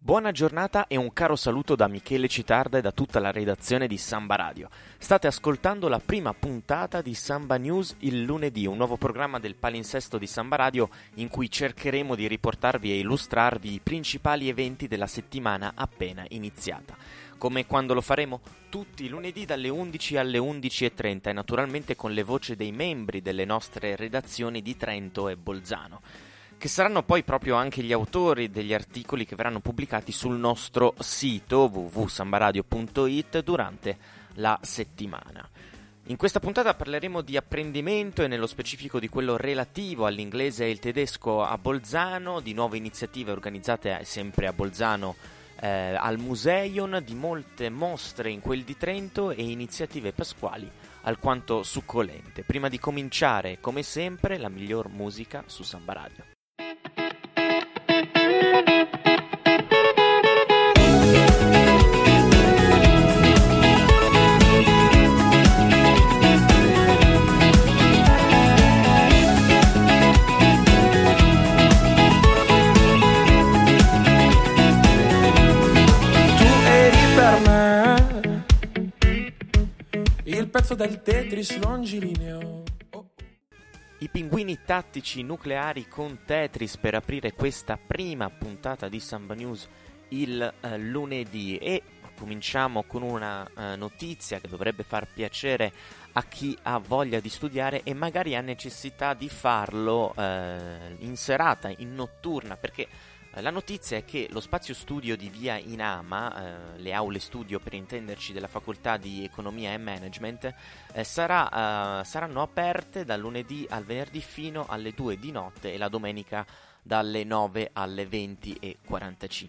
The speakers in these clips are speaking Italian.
Buona giornata e un caro saluto da Michele Citarda e da tutta la redazione di Samba Radio. State ascoltando la prima puntata di Samba News il lunedì, un nuovo programma del palinsesto di Samba Radio in cui cercheremo di riportarvi e illustrarvi i principali eventi della settimana appena iniziata. Come quando lo faremo? Tutti i lunedì dalle 11 alle 11.30 e naturalmente con le voci dei membri delle nostre redazioni di Trento e Bolzano che saranno poi proprio anche gli autori degli articoli che verranno pubblicati sul nostro sito www.sambaradio.it durante la settimana. In questa puntata parleremo di apprendimento e nello specifico di quello relativo all'inglese e il tedesco a Bolzano, di nuove iniziative organizzate sempre a Bolzano eh, al Museion, di molte mostre in quel di Trento e iniziative pasquali alquanto succolente. Prima di cominciare, come sempre, la miglior musica su Samba Radio. Del Tetris longilineo. I pinguini tattici nucleari con Tetris per aprire questa prima puntata di Samba News il eh, lunedì e cominciamo con una eh, notizia che dovrebbe far piacere a chi ha voglia di studiare e magari ha necessità di farlo eh, in serata, in notturna, perché la notizia è che lo spazio studio di Via Inama, eh, le aule studio per intenderci della facoltà di economia e management, eh, sarà, eh, saranno aperte dal lunedì al venerdì fino alle 2 di notte e la domenica dalle 9 alle 20.45.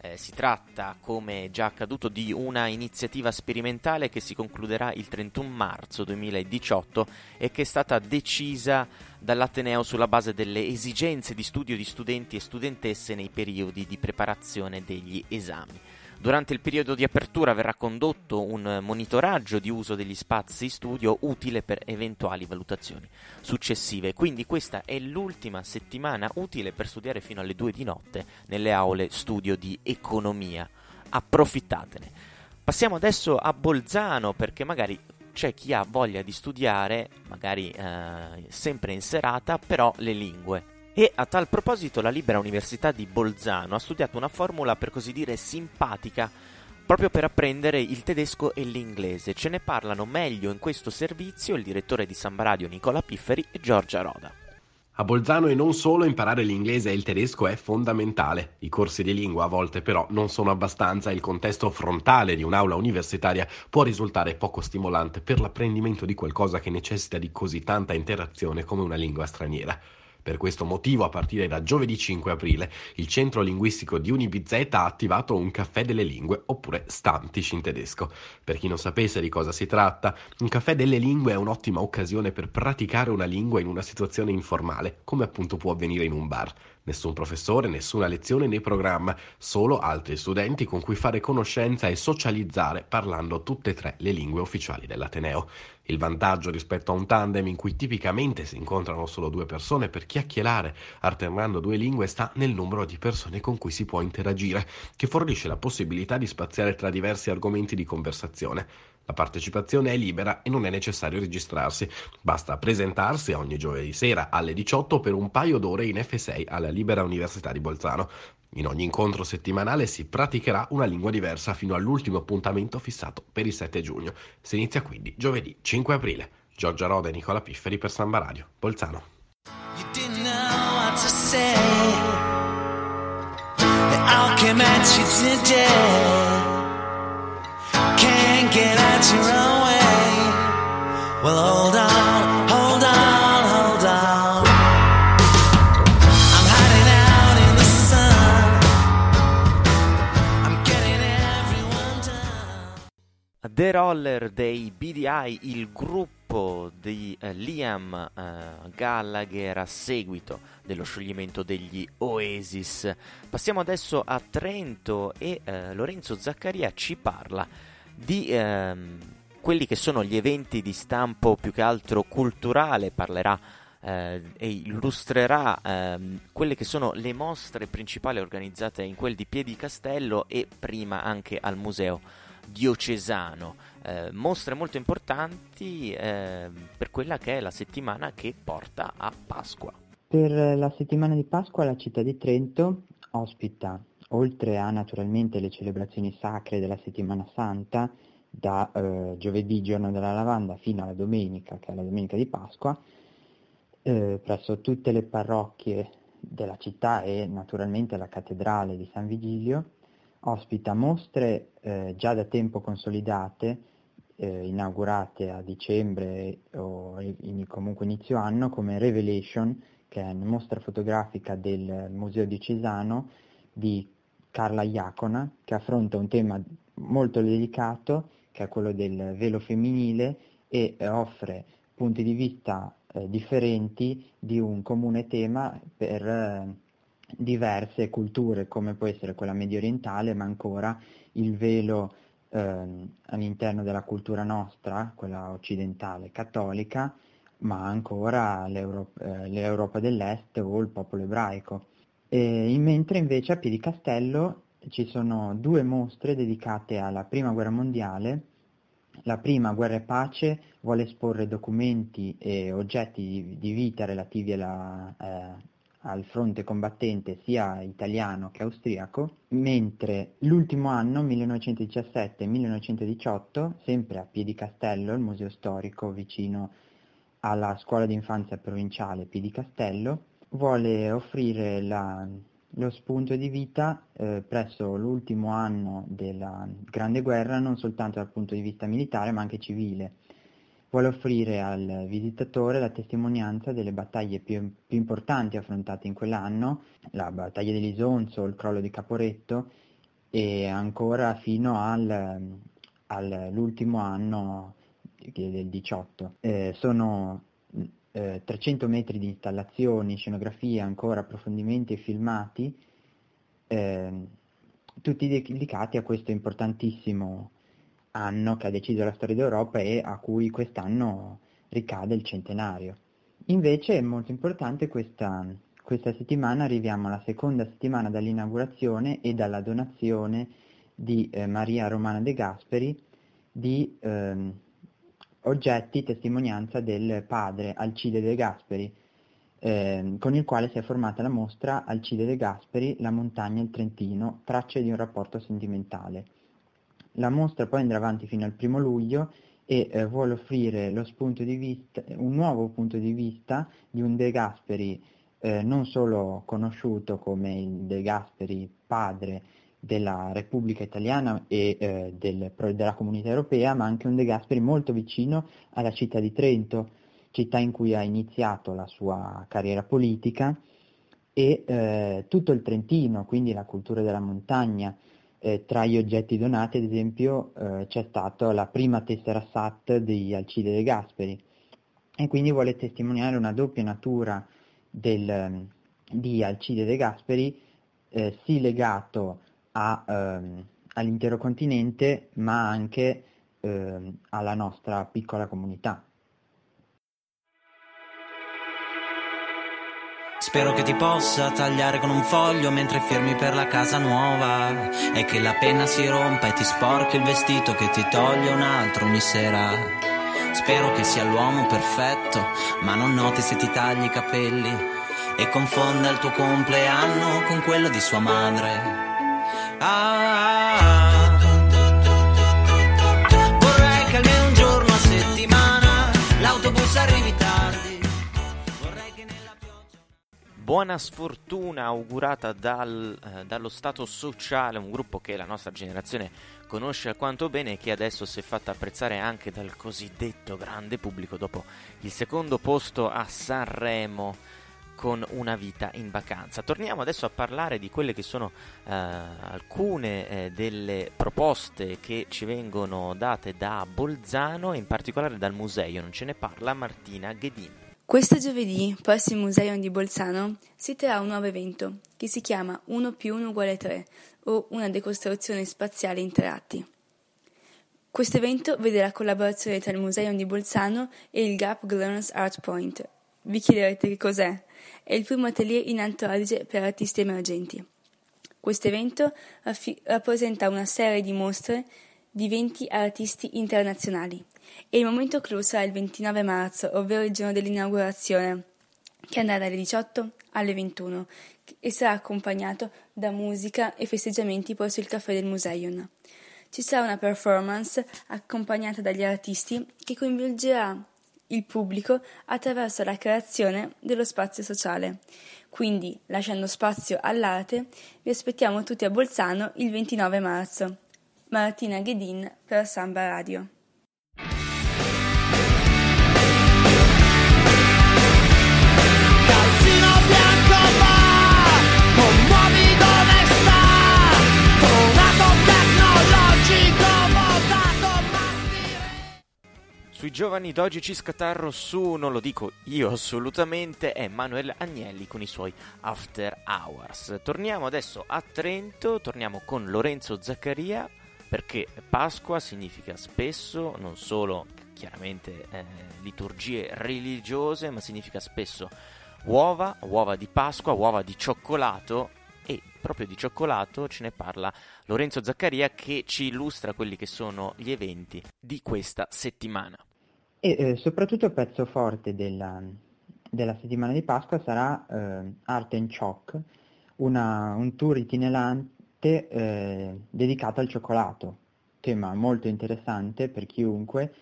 Eh, si tratta, come già accaduto, di una iniziativa sperimentale che si concluderà il 31 marzo 2018 e che è stata decisa dall'Ateneo sulla base delle esigenze di studio di studenti e studentesse nei periodi di preparazione degli esami. Durante il periodo di apertura verrà condotto un monitoraggio di uso degli spazi studio utile per eventuali valutazioni successive. Quindi questa è l'ultima settimana utile per studiare fino alle 2 di notte nelle aule studio di economia. Approfittatene. Passiamo adesso a Bolzano perché magari c'è chi ha voglia di studiare, magari eh, sempre in serata, però le lingue. E a tal proposito la Libera Università di Bolzano ha studiato una formula per così dire simpatica proprio per apprendere il tedesco e l'inglese. Ce ne parlano meglio in questo servizio il direttore di Samba Radio Nicola Pifferi e Giorgia Roda. A Bolzano e non solo imparare l'inglese e il tedesco è fondamentale. I corsi di lingua a volte però non sono abbastanza e il contesto frontale di un'aula universitaria può risultare poco stimolante per l'apprendimento di qualcosa che necessita di così tanta interazione come una lingua straniera. Per questo motivo, a partire da giovedì 5 aprile, il centro linguistico di UniBZ ha attivato un caffè delle lingue, oppure Stantisch in tedesco. Per chi non sapesse di cosa si tratta, un caffè delle lingue è un'ottima occasione per praticare una lingua in una situazione informale, come appunto può avvenire in un bar. Nessun professore, nessuna lezione né programma, solo altri studenti con cui fare conoscenza e socializzare parlando tutte e tre le lingue ufficiali dell'Ateneo. Il vantaggio rispetto a un tandem in cui tipicamente si incontrano solo due persone per chiacchierare, alternando due lingue, sta nel numero di persone con cui si può interagire, che fornisce la possibilità di spaziare tra diversi argomenti di conversazione. La partecipazione è libera e non è necessario registrarsi. Basta presentarsi ogni giovedì sera alle 18 per un paio d'ore in F6 alla Libera Università di Bolzano. In ogni incontro settimanale si praticherà una lingua diversa fino all'ultimo appuntamento fissato per il 7 giugno. Si inizia quindi giovedì 5 aprile. Giorgia Roda e Nicola Pifferi per Samba Radio, Bolzano. You the. The Roller dei BDI, il gruppo di eh, Liam eh, Gallagher a seguito dello scioglimento degli Oasis. Passiamo adesso a Trento e eh, Lorenzo Zaccaria ci parla di ehm, quelli che sono gli eventi di stampo più che altro culturale, parlerà eh, e illustrerà eh, quelle che sono le mostre principali organizzate in quel di Piedi Castello e prima anche al Museo Diocesano. Eh, mostre molto importanti eh, per quella che è la settimana che porta a Pasqua. Per la settimana di Pasqua la città di Trento ospita, oltre a naturalmente le celebrazioni sacre della settimana santa, da eh, giovedì giorno della lavanda fino alla domenica, che è la domenica di Pasqua, eh, presso tutte le parrocchie della città e naturalmente la cattedrale di San Vigilio, ospita mostre eh, già da tempo consolidate, eh, inaugurate a dicembre o in, comunque inizio anno, come Revelation, che è una mostra fotografica del Museo Diocesano di Carla Iacona, che affronta un tema molto delicato, che è quello del velo femminile, e eh, offre punti di vista eh, differenti di un comune tema per eh, diverse culture, come può essere quella medio orientale, ma ancora il velo eh, all'interno della cultura nostra, quella occidentale cattolica, ma ancora l'Europa, eh, l'Europa dell'Est o il popolo ebraico. E, mentre invece a Piedicastello ci sono due mostre dedicate alla Prima Guerra Mondiale. La prima, Guerra e Pace, vuole esporre documenti e oggetti di, di vita relativi alla, eh, al fronte combattente sia italiano che austriaco, mentre l'ultimo anno, 1917-1918, sempre a Piedicastello, il museo storico vicino alla scuola d'infanzia provinciale Piedicastello, vuole offrire la, lo spunto di vita eh, presso l'ultimo anno della Grande Guerra non soltanto dal punto di vista militare ma anche civile. Vuole offrire al visitatore la testimonianza delle battaglie più, più importanti affrontate in quell'anno, la battaglia di Lisonzo, il crollo di Caporetto e ancora fino al, all'ultimo anno del 18. Eh, sono eh, 300 metri di installazioni, scenografie, ancora approfondimenti e filmati, eh, tutti dedicati a questo importantissimo anno che ha deciso la storia d'Europa e a cui quest'anno ricade il centenario. Invece è molto importante questa, questa settimana, arriviamo alla seconda settimana dall'inaugurazione e dalla donazione di eh, Maria Romana De Gasperi di ehm, oggetti testimonianza del padre Alcide De Gasperi, eh, con il quale si è formata la mostra Alcide De Gasperi, La montagna e il Trentino, tracce di un rapporto sentimentale. La mostra poi andrà avanti fino al primo luglio e eh, vuole offrire vista, un nuovo punto di vista di un De Gasperi eh, non solo conosciuto come il De Gasperi padre della Repubblica Italiana e eh, del, della Comunità Europea, ma anche un De Gasperi molto vicino alla città di Trento, città in cui ha iniziato la sua carriera politica, e eh, tutto il Trentino, quindi la cultura della montagna. Eh, tra gli oggetti donati, ad esempio, eh, c'è stata la prima tessera SAT di Alcide De Gasperi, e quindi vuole testimoniare una doppia natura del, di Alcide De Gasperi, eh, sì legato a, ehm, all'intero continente ma anche ehm, alla nostra piccola comunità. Spero che ti possa tagliare con un foglio mentre firmi per la casa nuova e che la penna si rompa e ti sporchi il vestito che ti toglie un altro ogni sera. Spero che sia l'uomo perfetto, ma non noti se ti tagli i capelli e confonda il tuo compleanno con quello di sua madre. Buona sfortuna augurata dal, eh, dallo Stato Sociale, un gruppo che la nostra generazione conosce alquanto bene e che adesso si è fatta apprezzare anche dal cosiddetto grande pubblico dopo il secondo posto a Sanremo con una vita in vacanza. Torniamo adesso a parlare di quelle che sono eh, alcune eh, delle proposte che ci vengono date da Bolzano e in particolare dal museo, non ce ne parla Martina Ghedin. Questo giovedì, presso il Museo di Bolzano, si terrà un nuovo evento che si chiama 1 più 1 uguale 3 o una decostruzione spaziale in tre atti. Questo evento vede la collaborazione tra il Museum di Bolzano e il Gap Glearns Art Point. Vi chiederete che cos'è? È il primo atelier in Alto Adige per artisti emergenti. Questo evento affi- rappresenta una serie di mostre di 20 artisti internazionali e il momento clou sarà il 29 marzo, ovvero il giorno dell'inaugurazione, che andrà dalle 18 alle 21 e sarà accompagnato da musica e festeggiamenti presso il caffè del Museion. Ci sarà una performance accompagnata dagli artisti che coinvolgerà il pubblico attraverso la creazione dello spazio sociale. Quindi, lasciando spazio all'arte, vi aspettiamo tutti a Bolzano il 29 marzo. Martina Ghedin per Samba Radio. Sui giovani d'oggi ci scatarro su, non lo dico io assolutamente, è Manuel Agnelli con i suoi After Hours. Torniamo adesso a Trento, torniamo con Lorenzo Zaccaria, perché Pasqua significa spesso non solo chiaramente eh, liturgie religiose, ma significa spesso uova, uova di Pasqua, uova di cioccolato e proprio di cioccolato ce ne parla Lorenzo Zaccaria che ci illustra quelli che sono gli eventi di questa settimana. E eh, soprattutto il pezzo forte della, della settimana di Pasqua sarà eh, Art and Choc, una- un tour itinerante eh, dedicato al cioccolato, tema molto interessante per chiunque,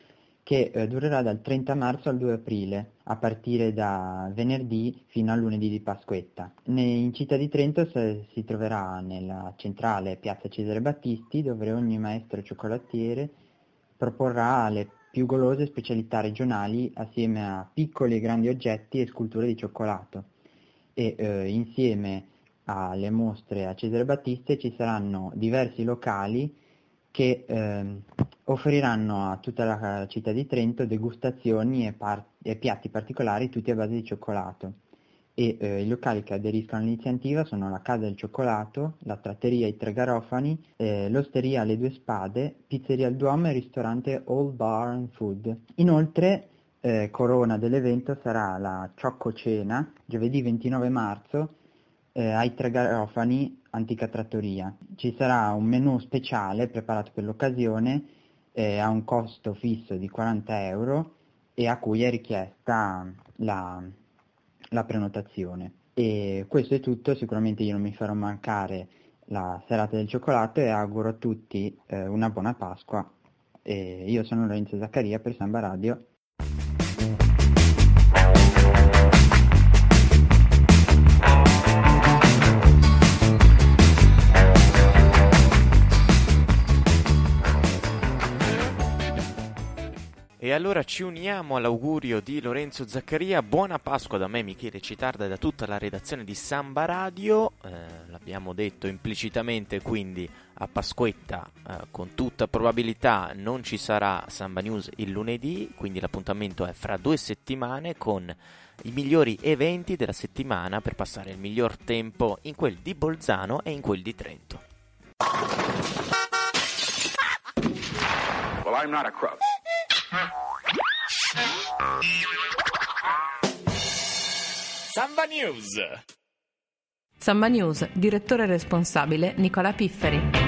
che eh, durerà dal 30 marzo al 2 aprile, a partire da venerdì fino al lunedì di Pasquetta. In città di Trento si troverà nella centrale Piazza Cesare Battisti, dove ogni maestro cioccolatiere proporrà le più golose specialità regionali assieme a piccoli e grandi oggetti e sculture di cioccolato. E eh, insieme alle mostre a Cesare Battiste ci saranno diversi locali che ehm, offriranno a tutta la città di Trento degustazioni e, par- e piatti particolari tutti a base di cioccolato. E eh, i locali che aderiscono all'iniziativa sono la Casa del Cioccolato, la Tratteria I Tre Garofani, eh, l'Osteria Le Due Spade, Pizzeria Il Duomo e il ristorante All Bar and Food. Inoltre, eh, corona dell'evento sarà la Ciocco Cena, giovedì 29 marzo, eh, ai Tre Garofani, Antica Trattoria. Ci sarà un menù speciale preparato per l'occasione eh, a un costo fisso di 40 euro e a cui è richiesta la, la prenotazione. E questo è tutto, sicuramente io non mi farò mancare la serata del cioccolato e auguro a tutti eh, una buona Pasqua. E io sono Lorenzo Zaccaria per Samba Radio. Allora ci uniamo all'augurio di Lorenzo Zaccaria. Buona Pasqua da me, Michele Citarda e da tutta la redazione di Samba Radio. Eh, l'abbiamo detto implicitamente, quindi a Pasquetta eh, con tutta probabilità non ci sarà Samba News il lunedì, quindi l'appuntamento è fra due settimane con i migliori eventi della settimana per passare il miglior tempo in quel di Bolzano e in quel di Trento. Well, I'm not a crook. Samba News. Samba News, direttore responsabile Nicola Pifferi.